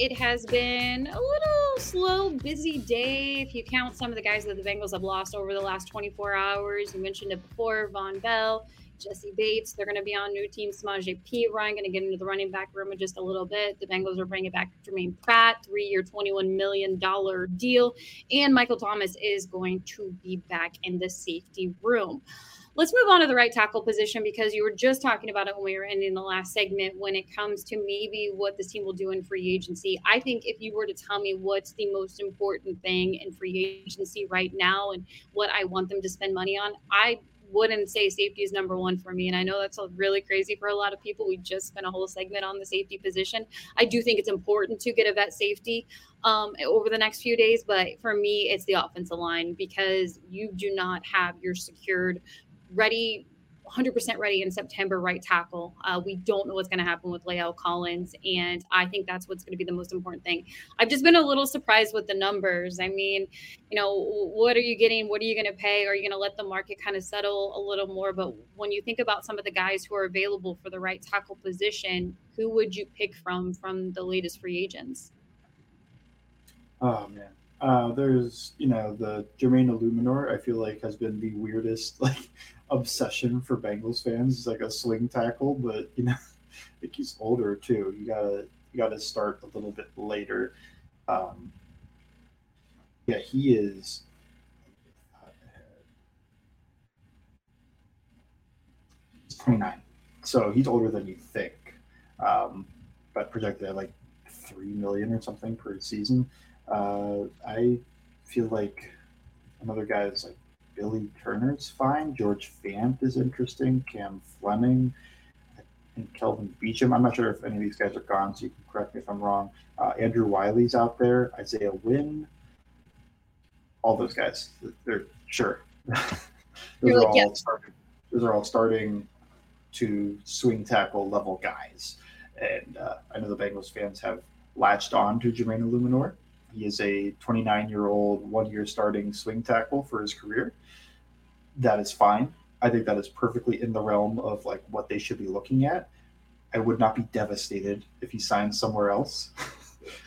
It has been a little slow, busy day if you count some of the guys that the Bengals have lost over the last 24 hours. You mentioned it before Vonn Bell, Jessie Bates. They're going to be on new team. Samaje Perine going to get into the running back room in just a little bit. The Bengals are bringing back Germaine Pratt, three-year, $21 million deal. And Michael Thomas is going to be back in the safety room. Let's move on to the right tackle position because you were just talking about it when we were ending the last segment when it comes to maybe what this team will do in free agency. I think if you were to tell me what's the most important thing in free agency right now and what I want them to spend money on, I wouldn't say safety is number one for me. And I know that's really crazy for a lot of people. We just spent a whole segment on the safety position. I do think it's important to get a vet safety um, over the next few days, but for me, it's the offensive line because you do not have your secured ready 100% ready in September right tackle. Uh, we don't know what's going to happen with La'el Collins, and I think that's what's going to be the most important thing. I've just been a little surprised with the numbers. I mean, you know, what are you getting? What are you going to pay? Are you going to let the market kind of settle a little more? But when you think about some of the guys who are available for the right tackle position, who would you pick from from the latest free agents? Oh man, uh, there's you know the Jermaine Eluemunor. I feel like has been the weirdest like obsession for Bengals fans. He's like a swing tackle, but you know, I think he's older too. You gotta you gotta start a little bit later. Um, yeah, he is. He's 29, so he's older than you think, um, but projected at like three million or something per season. Uh, I feel like another guy is like Billy Turner's fine. George Fant is interesting. Cam Fleming and Kelvin Beachum. I'm not sure if any of these guys are gone, so you can correct me if I'm wrong. Uh, Andrew Wylie's out there. Isaiah Wynn. All those guys. They're sure. those, are all starting, those are all starting to swing tackle level guys. And uh, I know the Bengals fans have latched on to Jermaine Eluemunor. He is a 29 year old, one year starting swing tackle for his career that is fine. I think that is perfectly in the realm of like what they should be looking at. I would not be devastated if he signed somewhere else.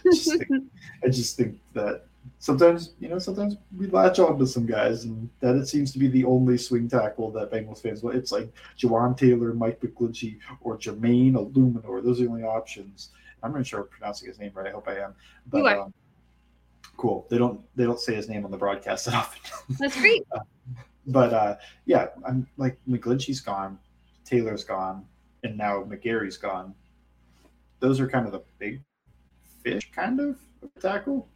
I, just think, I just think that sometimes, you know, sometimes we latch on to some guys, and that it seems to be the only swing tackle that Bengals fans want. It's like Jawaan Taylor, Mike McGlinchey, or Jermaine Eluemunor. Those are the only options. I'm not sure I'm pronouncing his name right. I hope I am. But um, cool. They don't they don't say his name on the broadcast that often. That's great. uh, but uh, yeah, I'm like McGlinchey's gone, Taylor's gone, and now McGary's gone. Those are kind of the big fish, kind of tackle.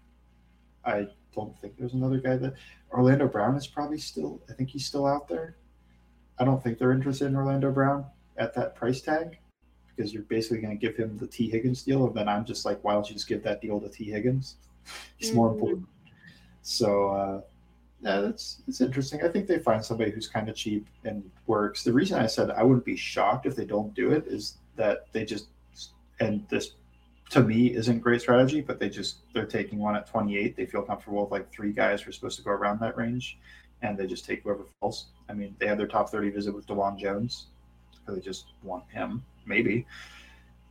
I don't think there's another guy that Orlando Brown is probably still. I think he's still out there. I don't think they're interested in Orlando Brown at that price tag because you're basically going to give him the Tee Higgins deal, and then I'm just like, why don't you just give that deal to Tee Higgins? He's mm-hmm. more important. So uh, yeah, that's it's interesting. I think they find somebody who's kind of cheap and works. The reason I said I wouldn't be shocked if they don't do it is that they just and this to me isn't great strategy, but they just they're taking one at 28. They feel comfortable with like three guys who are supposed to go around that range, and they just take whoever falls. I mean, they had their top 30 visit with Dawand Jones, so they just want him. Maybe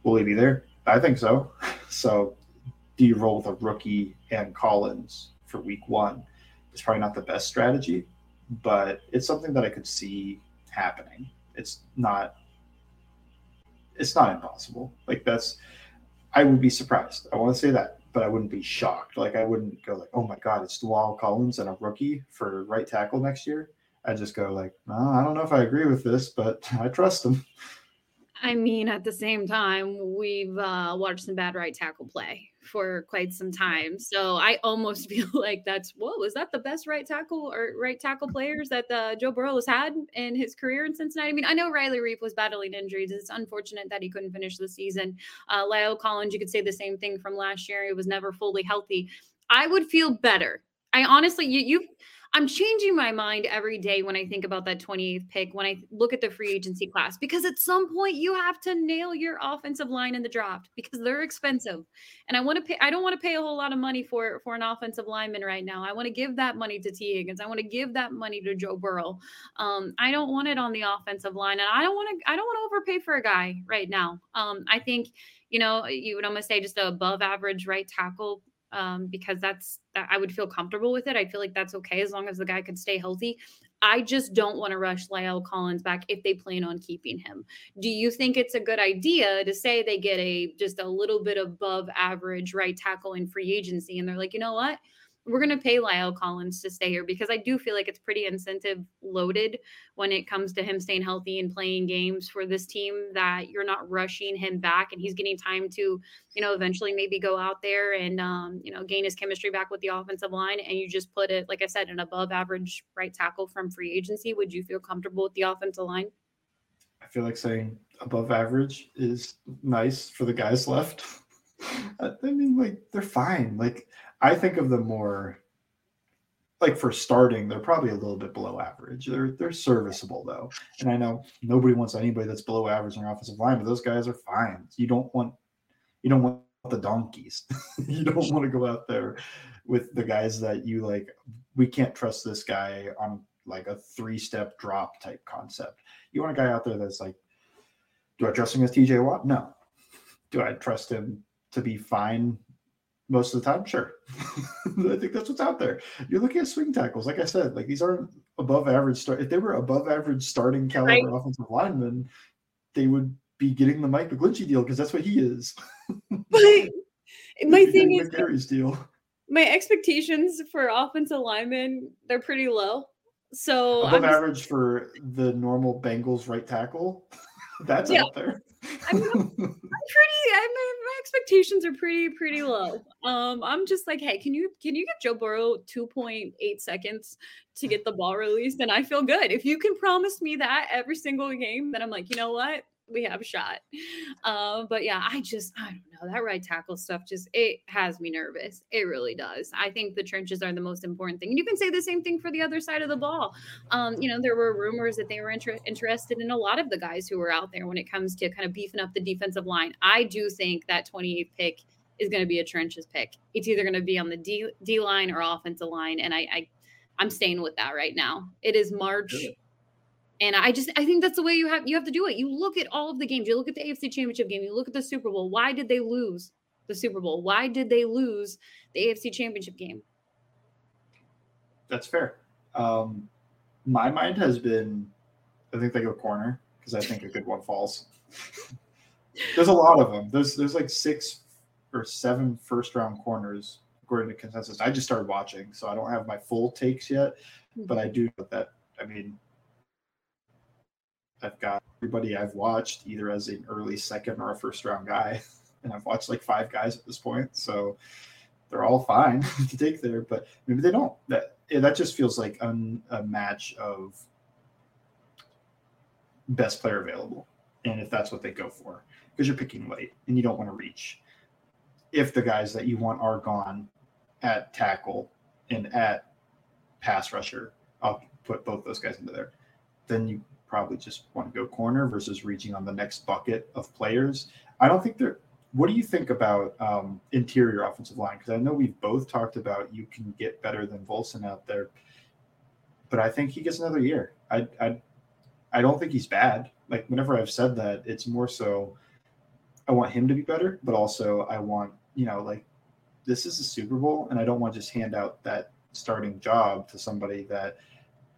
will he be there? I think so. So, do you roll with a rookie and Collins for week one? It's probably not the best strategy, but it's something that I could see happening. It's not it's not impossible. Like that's I would be surprised. I want to say that. but I wouldn't be shocked. Like I wouldn't go like, oh my god, it's La'el Collins and a rookie for right tackle next year. I just go like, oh, I don't know if I agree with this, but I trust him. I mean, at the same time, we've uh, watched some bad right tackle play for quite some time. So I almost feel like that's what was that the best right tackle or right tackle players that uh, Joe Burrow has had in his career in Cincinnati. I mean, I know Riley Reiff was battling injuries. It's unfortunate that he couldn't finish the season. Uh, La'el Collins, you could say the same thing from last year. He was never fully healthy. I would feel better. I honestly, you you I'm changing my mind every day when I think about that 28th pick, when I look at the free agency class, because at some point you have to nail your offensive line in the draft because they're expensive. And I want to pay, I don't want to pay a whole lot of money for, for an offensive lineman right now. I want to give that money to Tee Higgins. I want to give that money to Joe Burrow. Um, I don't want it on the offensive line. And I don't want to, I don't want to overpay for a guy right now. Um, I think, you know, you would almost say just a above average right tackle um, because that's that I would feel comfortable with it. I feel like that's okay as long as the guy could stay healthy. I just don't want to rush La'el Collins back if they plan on keeping him. Do you think it's a good idea to say they get a just a little bit above average right tackle in free agency and they're like, you know what? We're going to pay La'el Collins to stay here because I do feel like it's pretty incentive loaded when it comes to him staying healthy and playing games for this team that you're not rushing him back and he's getting time to, you know, eventually maybe go out there and, um, you know, gain his chemistry back with the offensive line. And you just put it, like I said, an above average right tackle from free agency. Would you feel comfortable with the offensive line? I feel like saying above average is nice for the guys left. I mean, like, they're fine. Like, I think of them more like for starting, they're probably a little bit below average. They're they're serviceable though, and I know nobody wants anybody that's below average in their offensive line, but those guys are fine. You don't want you don't want the donkeys. you don't want to go out there with the guys that you like. We can't trust this guy on like a three step drop type concept. You want a guy out there that's like, do I trust him as TJ Watt? No. Do I trust him to be fine most of the time, sure. I think that's what's out there. You're looking at swing tackles. Like I said, like these aren't above average start. If they were above average starting caliber right. offensive linemen, they would be getting the Mike McGlinchey deal because that's what he is. but my thing is Gary's deal. My expectations for offensive linemen, they're pretty low. So above I'm average for the normal Bengals right tackle. that's yeah. out there. I'm, I'm pretty. I my, my expectations are pretty pretty low. Um, I'm just like, hey, can you can you get Joe Burrow 2.8 seconds to get the ball released, and I feel good. If you can promise me that every single game, then I'm like, you know what, we have shot. Uh, but yeah, I just I don't know that right tackle stuff. Just it has me nervous. It really does. I think the trenches are the most important thing. And you can say the same thing for the other side of the ball. Um, you know, there were rumors that they were inter- interested in a lot of the guys who were out there when it comes to kind of beefing up the defensive line. I do think that 28th pick is going to be a trenches pick. It's either going to be on the D D line or offensive line, and I, I I'm staying with that right now. It is March. And I just I think that's the way you have you have to do it. You look at all of the games. You look at the AFC Championship game. You look at the Super Bowl. Why did they lose the Super Bowl? Why did they lose the AFC Championship game? That's fair. Um, my mind has been, I think they go corner because I think a good one falls. there's a lot of them. There's there's like six or seven first round corners according to consensus. I just started watching, so I don't have my full takes yet, but I do know that. I mean, I've got everybody I've watched either as an early second or a first round guy, and I've watched like five guys at this point, so they're all fine to take there. But maybe they don't. That that just feels like un, a match of best player available, and if that's what they go for, because you're picking late and you don't want to reach. If the guys that you want are gone at tackle and at pass rusher, I'll put both those guys into there. Then you probably just want to go corner versus reaching on the next bucket of players. I don't think they're. What do you think about um, interior offensive line? Because I know we've both talked about you can get better than Volson out there, but I think he gets another year. I I, I don't think he's bad. Like whenever I've said that, it's more so I want him to be better, but also I want you know like this is a Super Bowl, and I don't want to just hand out that starting job to somebody that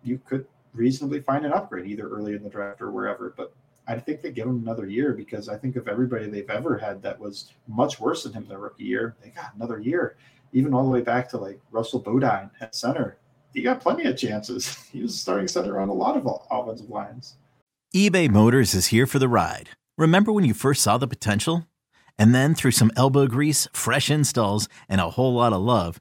you could reasonably find an upgrade either early in the draft or wherever. But I think they give him another year because I think of everybody they've ever had that was much worse than him their rookie year, they got another year. Even all the way back to like Russell Bodine at center. He got plenty of chances. He was starting center on a lot of offensive lines. eBay Motors is here for the ride. Remember when you first saw the potential? And then through some elbow grease, fresh installs, and a whole lot of love,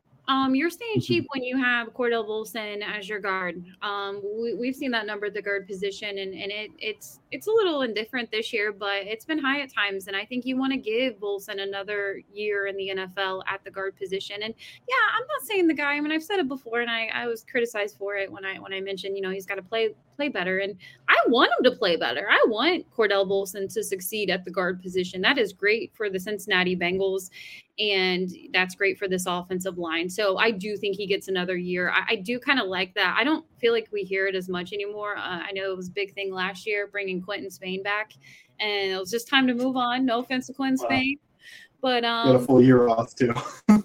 Um, you're staying Mm-hmm. cheap when you have Cordell Volson as your guard. Um, we, we've seen that number at the guard position, and, and it it's it's a little indifferent this year, but it's been high at times. And I think you want to give Volson another year in the NFL at the guard position. And yeah, I'm not saying the guy. I mean, I've said it before, and I, I was criticized for it when I when I mentioned you know he's got to play play better, and I want him to play better. I want Cordell Volson to succeed at the guard position. That is great for the Cincinnati Bengals and that's great for this offensive line. So I do think he gets another year. I, I do kind of like that. I don't feel like we hear it as much anymore. Uh, I know it was a big thing last year bringing Quinton Spain back, and it was just time to move on. No offense to Quinton Wow. Spain, but Got a um, full year off too. yeah,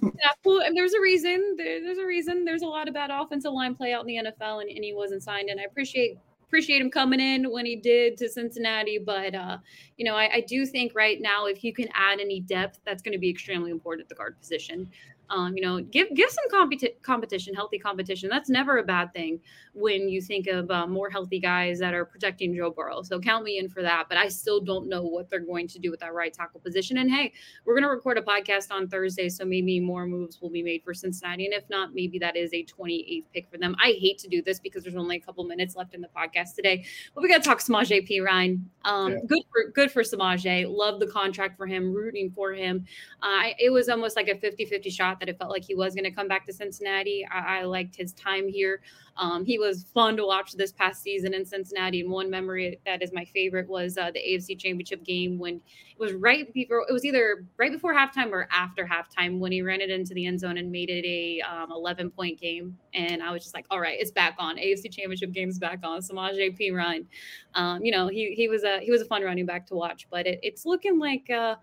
well, and there's a reason. There, there's a reason. There's a lot of bad offensive line play out in the NFL, and, and he wasn't signed. And I appreciate appreciate him coming in when he did to Cincinnati. But uh, you know, I, I do think right now, if you can add any depth, that's going to be extremely important at the guard position. Um, you know, give give some competi- competition, healthy competition. That's never a bad thing when you think of uh, more healthy guys that are protecting Joe Burrow. So count me in for that. But I still don't know what they're going to do with that right tackle position. And hey, we're going to record a podcast on Thursday, so maybe more moves will be made for Cincinnati. And if not, maybe that is a 28th pick for them. I hate to do this because there's only a couple minutes left in the podcast today, but we got to talk Samaje Perine. Um, Yeah. Good for good for Samaje. Love the contract for him, rooting for him. Uh, it was almost like a 50 50 shot that it felt like he was going to come back to Cincinnati. I, I liked his time here. Um, he was fun to watch this past season in Cincinnati. And one memory that is my favorite was uh, the AFC Championship game when it was right before it was either right before halftime or after halftime when he ran it into the end zone and made it a um, 11 point game. And I was just like, all right, it's back on. AFC Championship game's back on. Samaje Perine. Um, you know, he he was a he was a fun running back to watch, but it, it's looking like uh,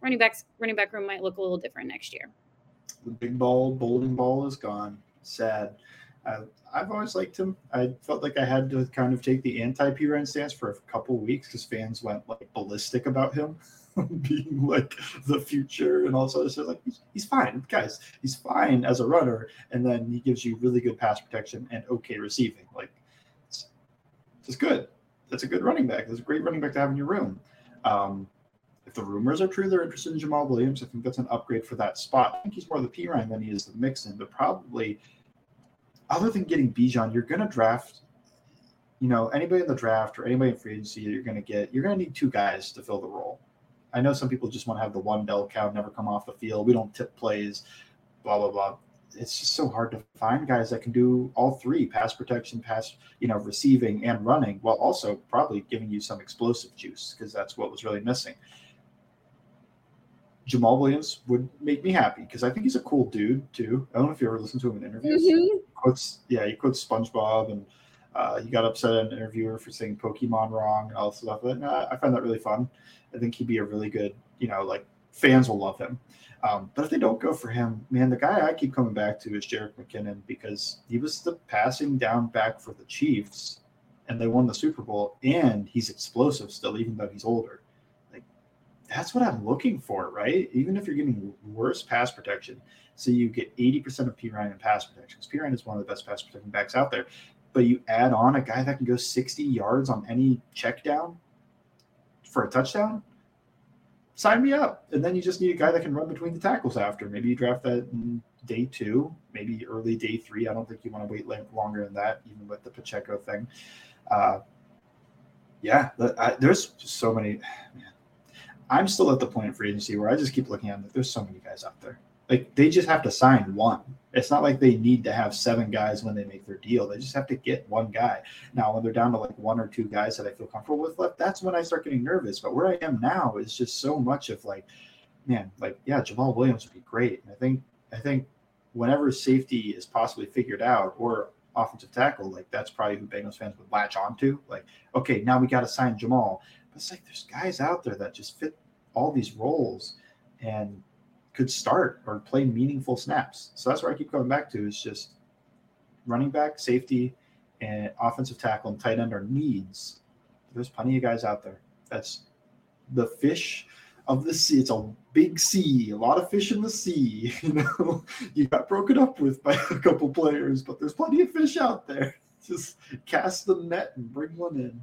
running backs running back room might look a little different next year. The big ball bowling ball is gone. Sad. I, I've always liked him. I felt like I had to kind of take the anti Perine stance for a couple weeks because fans went like ballistic about him being like the future and all this other stuff. Like he's, he's fine, guys. He's fine as a runner, and then he gives you really good pass protection and okay receiving. Like it's, it's good. That's a good running back. That's a great running back to have in your room. Um, if the rumors are true, they're interested in Jamaal Williams. I think that's an upgrade for that spot. I think he's more of the Perine than he is the Mixon, but probably other than getting Bijan, you're going to draft, you know, anybody in the draft or anybody in free agency you're going to get, you're going to need two guys to fill the role. I know some people just want to have the one bell cow never come off the field. We don't tip plays, blah, blah, blah. It's just so hard to find guys that can do all three pass protection, pass, you know, receiving and running, while also probably giving you some explosive juice because that's what was really missing. Jamaal Williams would make me happy because I think he's a cool dude too. I don't know if you ever listened to him in interviews. he Quotes, yeah, he quotes SpongeBob, and uh, he got upset at an interviewer for saying Pokemon wrong and all this stuff. But uh, I find that really fun. I think he'd be a really good, you know, like fans will love him. Um, but if they don't go for him, man, the guy I keep coming back to is Jerick McKinnon because he was the passing down back for the Chiefs, and they won the Super Bowl, and he's explosive still, even though he's older that's what I'm looking for, right? Even if you're getting worse pass protection, so you get 80% of Perine in pass protection. Perine is one of the best pass protecting backs out there, but you add on a guy that can go 60 yards on any check down for a touchdown. sign me up. And then you just need a guy that can run between the tackles after. Maybe you draft that in day two, maybe early day three. I don't think you want to wait longer than that, even with the Pacheco thing. Uh, yeah, I, there's so many. Man, I'm still at the point for agency where I just keep looking at them. There's so many guys out there. Like they just have to sign one. It's not like they need to have seven guys when they make their deal. They just have to get one guy. Now, when they're down to like one or two guys that I feel comfortable with left, that's when I start getting nervous. But where I am now is just so much of like, man, like yeah, Jamaal Williams would be great. And I think I think whenever safety is possibly figured out or offensive tackle, like that's probably who Bengals fans would latch onto. Like, okay, now we got to sign Jamaal. It's like there's guys out there that just fit all these roles and could start or play meaningful snaps. So that's where I keep going back to is just running back, safety, and offensive tackle and tight end are needs. There's plenty of guys out there. That's the fish of the sea. It's a big sea, a lot of fish in the sea. You know, you got broken up with by a couple players, but there's plenty of fish out there. Just cast the net and bring one in.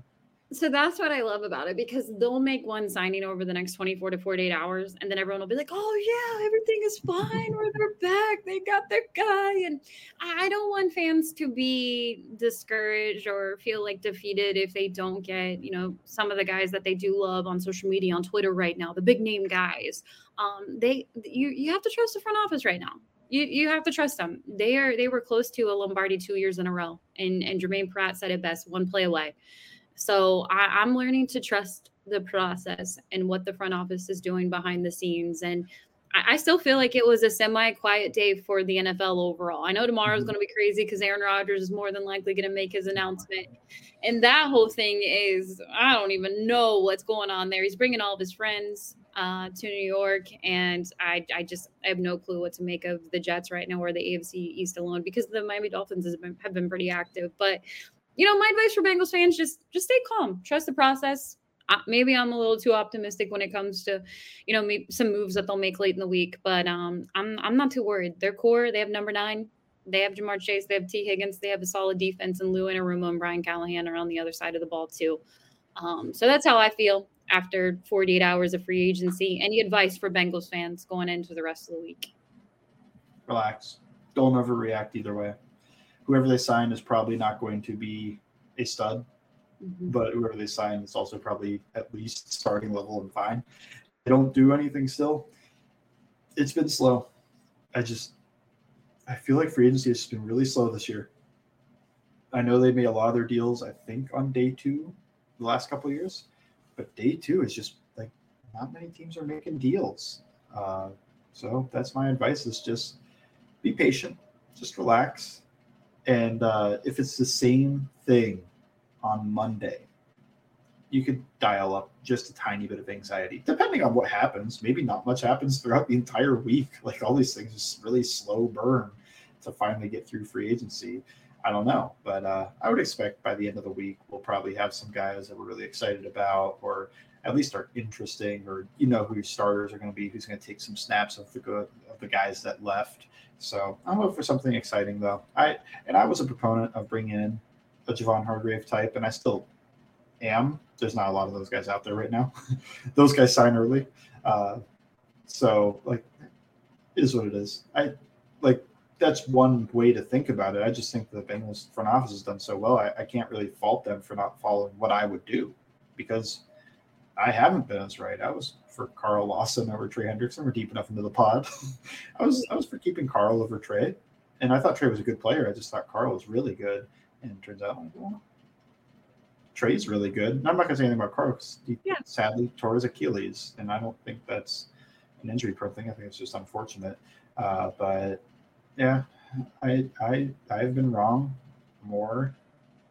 So that's what I love about it because they'll make one signing over the next 24 to 48 hours, and then everyone will be like, oh, yeah, everything is fine. Or they're back. They got their guy. And I don't want fans to be discouraged or feel like defeated if they don't get, you know, some of the guys that they do love on social media, on Twitter right now, the big name guys. Um, they you you have to trust the front office right now. You, you have to trust them. They are they were close to a Lombardi two years in a row, and and Germaine Pratt said it best: one play away. So I, I'm learning to trust the process and what the front office is doing behind the scenes. And I, I still feel like it was a semi quiet day for the NFL overall. I know tomorrow is mm-hmm. going to be crazy because Aaron Rodgers is more than likely going to make his announcement. And that whole thing is, I don't even know what's going on there. He's bringing all of his friends uh, to New York, and I, I just I have no clue what to make of the Jets right now or the AFC East alone because the Miami Dolphins has been, have been pretty active. But you know, my advice for Bengals fans just just stay calm, trust the process. Uh, maybe I'm a little too optimistic when it comes to, you know, some moves that they'll make late in the week, but um, I'm I'm not too worried. Their core, they have number nine, they have Ja'Marr Chase, they have Tee Higgins, they have a solid defense, and Lou Anarumo and Brian Callahan are on the other side of the ball too. Um, so that's how I feel after 48 hours of free agency. Any advice for Bengals fans going into the rest of the week? Relax. Don't overreact either way whoever they sign is probably not going to be a stud, mm-hmm. but whoever they sign is also probably at least starting level and fine. They don't do anything still. It's been slow. I just I feel like free agency has been really slow this year. I know they made a lot of their deals, I think, on day two the last couple years, but day two is just like not many teams are making deals. Uh, so that's my advice: is just be patient, just relax, and uh, if it's the same thing on Monday, you could dial up just a tiny bit of anxiety, depending on what happens. Maybe not much happens throughout the entire week. Like all these things, just really slow burn to finally get through free agency. I don't know, but uh, I would expect by the end of the week we'll probably have some guys that we're really excited about, or at least are interesting, or you know who your starters are going to be, who's going to take some snaps of the good of the guys that left, so I'm looking for something exciting though. I and I was a proponent of bringing in a Javon Hargrave type, and I still am. There's not a lot of those guys out there right now. those guys sign early, uh, so like, it is what it is. I like that's one way to think about it. I just think the Bengals front office has done so well. I, I can't really fault them for not following what I would do because I haven't been as right. I was for Carl Lawson over Trey Hendrickson. We're deep enough into the pod. I was I was for keeping Carl over Trey, and I thought Trey was a good player. I just thought Carl was really good, and it turns out well, Trey's really good. And I'm not gonna say anything about Carl because he yeah. sadly tore his Achilles, and I don't think that's an injury prone thing. I think it's just unfortunate. Uh, but yeah, I I I've been wrong more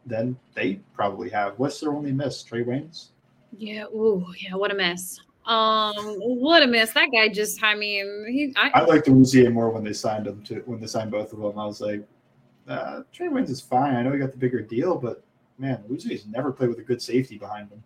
than they probably have. What's their only miss? Trae Waynes. Yeah. Oh, yeah. What a mess. Um, what a mess. That guy just. I mean, he. I, I liked Awuzie more when they signed him to when they signed both of them. I was like, uh, Trae Waynes is fine. I know he got the bigger deal, but man, Awuzie's never played with a good safety behind him.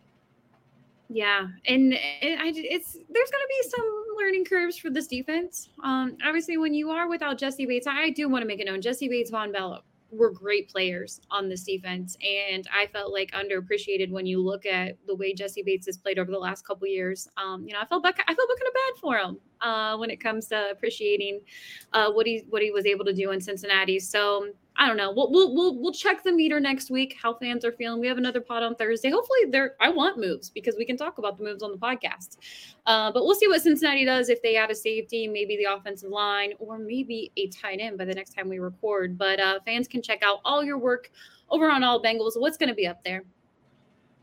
Yeah, and it, I, it's there's going to be some learning curves for this defense. Um, obviously, when you are without Jessie Bates, I do want to make it known Jessie Bates, Vonn Bell were great players on this defense. And I felt like underappreciated when you look at the way jessie Bates has played over the last couple years. Um, you know, I felt back, I felt kind of bad for him uh, when it comes to appreciating uh, what he what he was able to do in Cincinnati. So I don't know. We'll, we'll we'll we'll check the meter next week. How fans are feeling. We have another pod on Thursday. Hopefully, there. I want moves because we can talk about the moves on the podcast. Uh, but we'll see what Cincinnati does if they add a safety, maybe the offensive line, or maybe a tight end by the next time we record. But uh, fans can check out all your work over on All Bengals. What's going to be up there?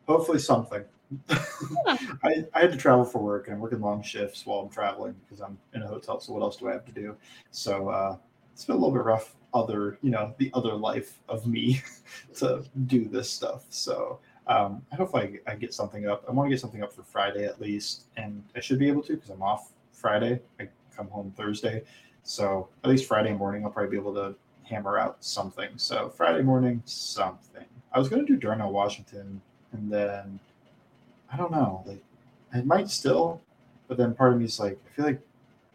Hopefully, something. I, I had to travel for work and I'm working long shifts while I'm traveling because I'm in a hotel. So what else do I have to do? So uh, it's been a little bit rough. Other, you know, the other life of me to do this stuff. So um, I hope I, I get something up. I want to get something up for Friday at least, and I should be able to because I'm off Friday. I come home Thursday, so at least Friday morning I'll probably be able to hammer out something. So Friday morning, something. I was going to do Darnell Washington, and then I don't know. Like, I might still, but then part of me is like, I feel like,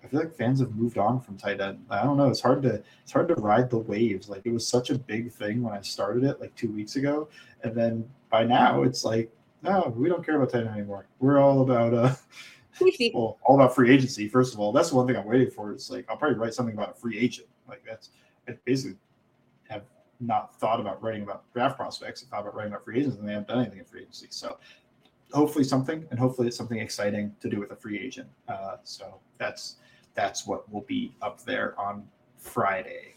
I feel like fans have moved on from tight end. I don't know. It's hard to, it's hard to ride the waves. Like, it was such a big thing when I started it like two weeks ago, and then by now it's like, no, we don't care about tight end anymore. We're all about uh, well, all about free agency. First of all, that's the one thing I'm waiting for. It's like I'll probably write something about a free agent. Like that's, I basically have not thought about writing about draft prospects. I thought about writing about free agents, and they haven't done anything in free agency. So hopefully something, and hopefully it's something exciting to do with a free agent. Uh, so that's that's what will be up there on Friday.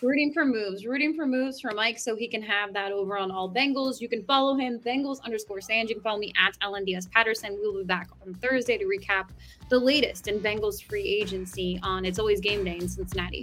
Rooting for moves, rooting for moves for Mike so he can have that over on all Bengals. You can follow him, Bengals underscore Sans. You can follow me at LNDS Patterson. We'll be back on Thursday to recap the latest in Bengals free agency on It's Always Game Day in Cincinnati.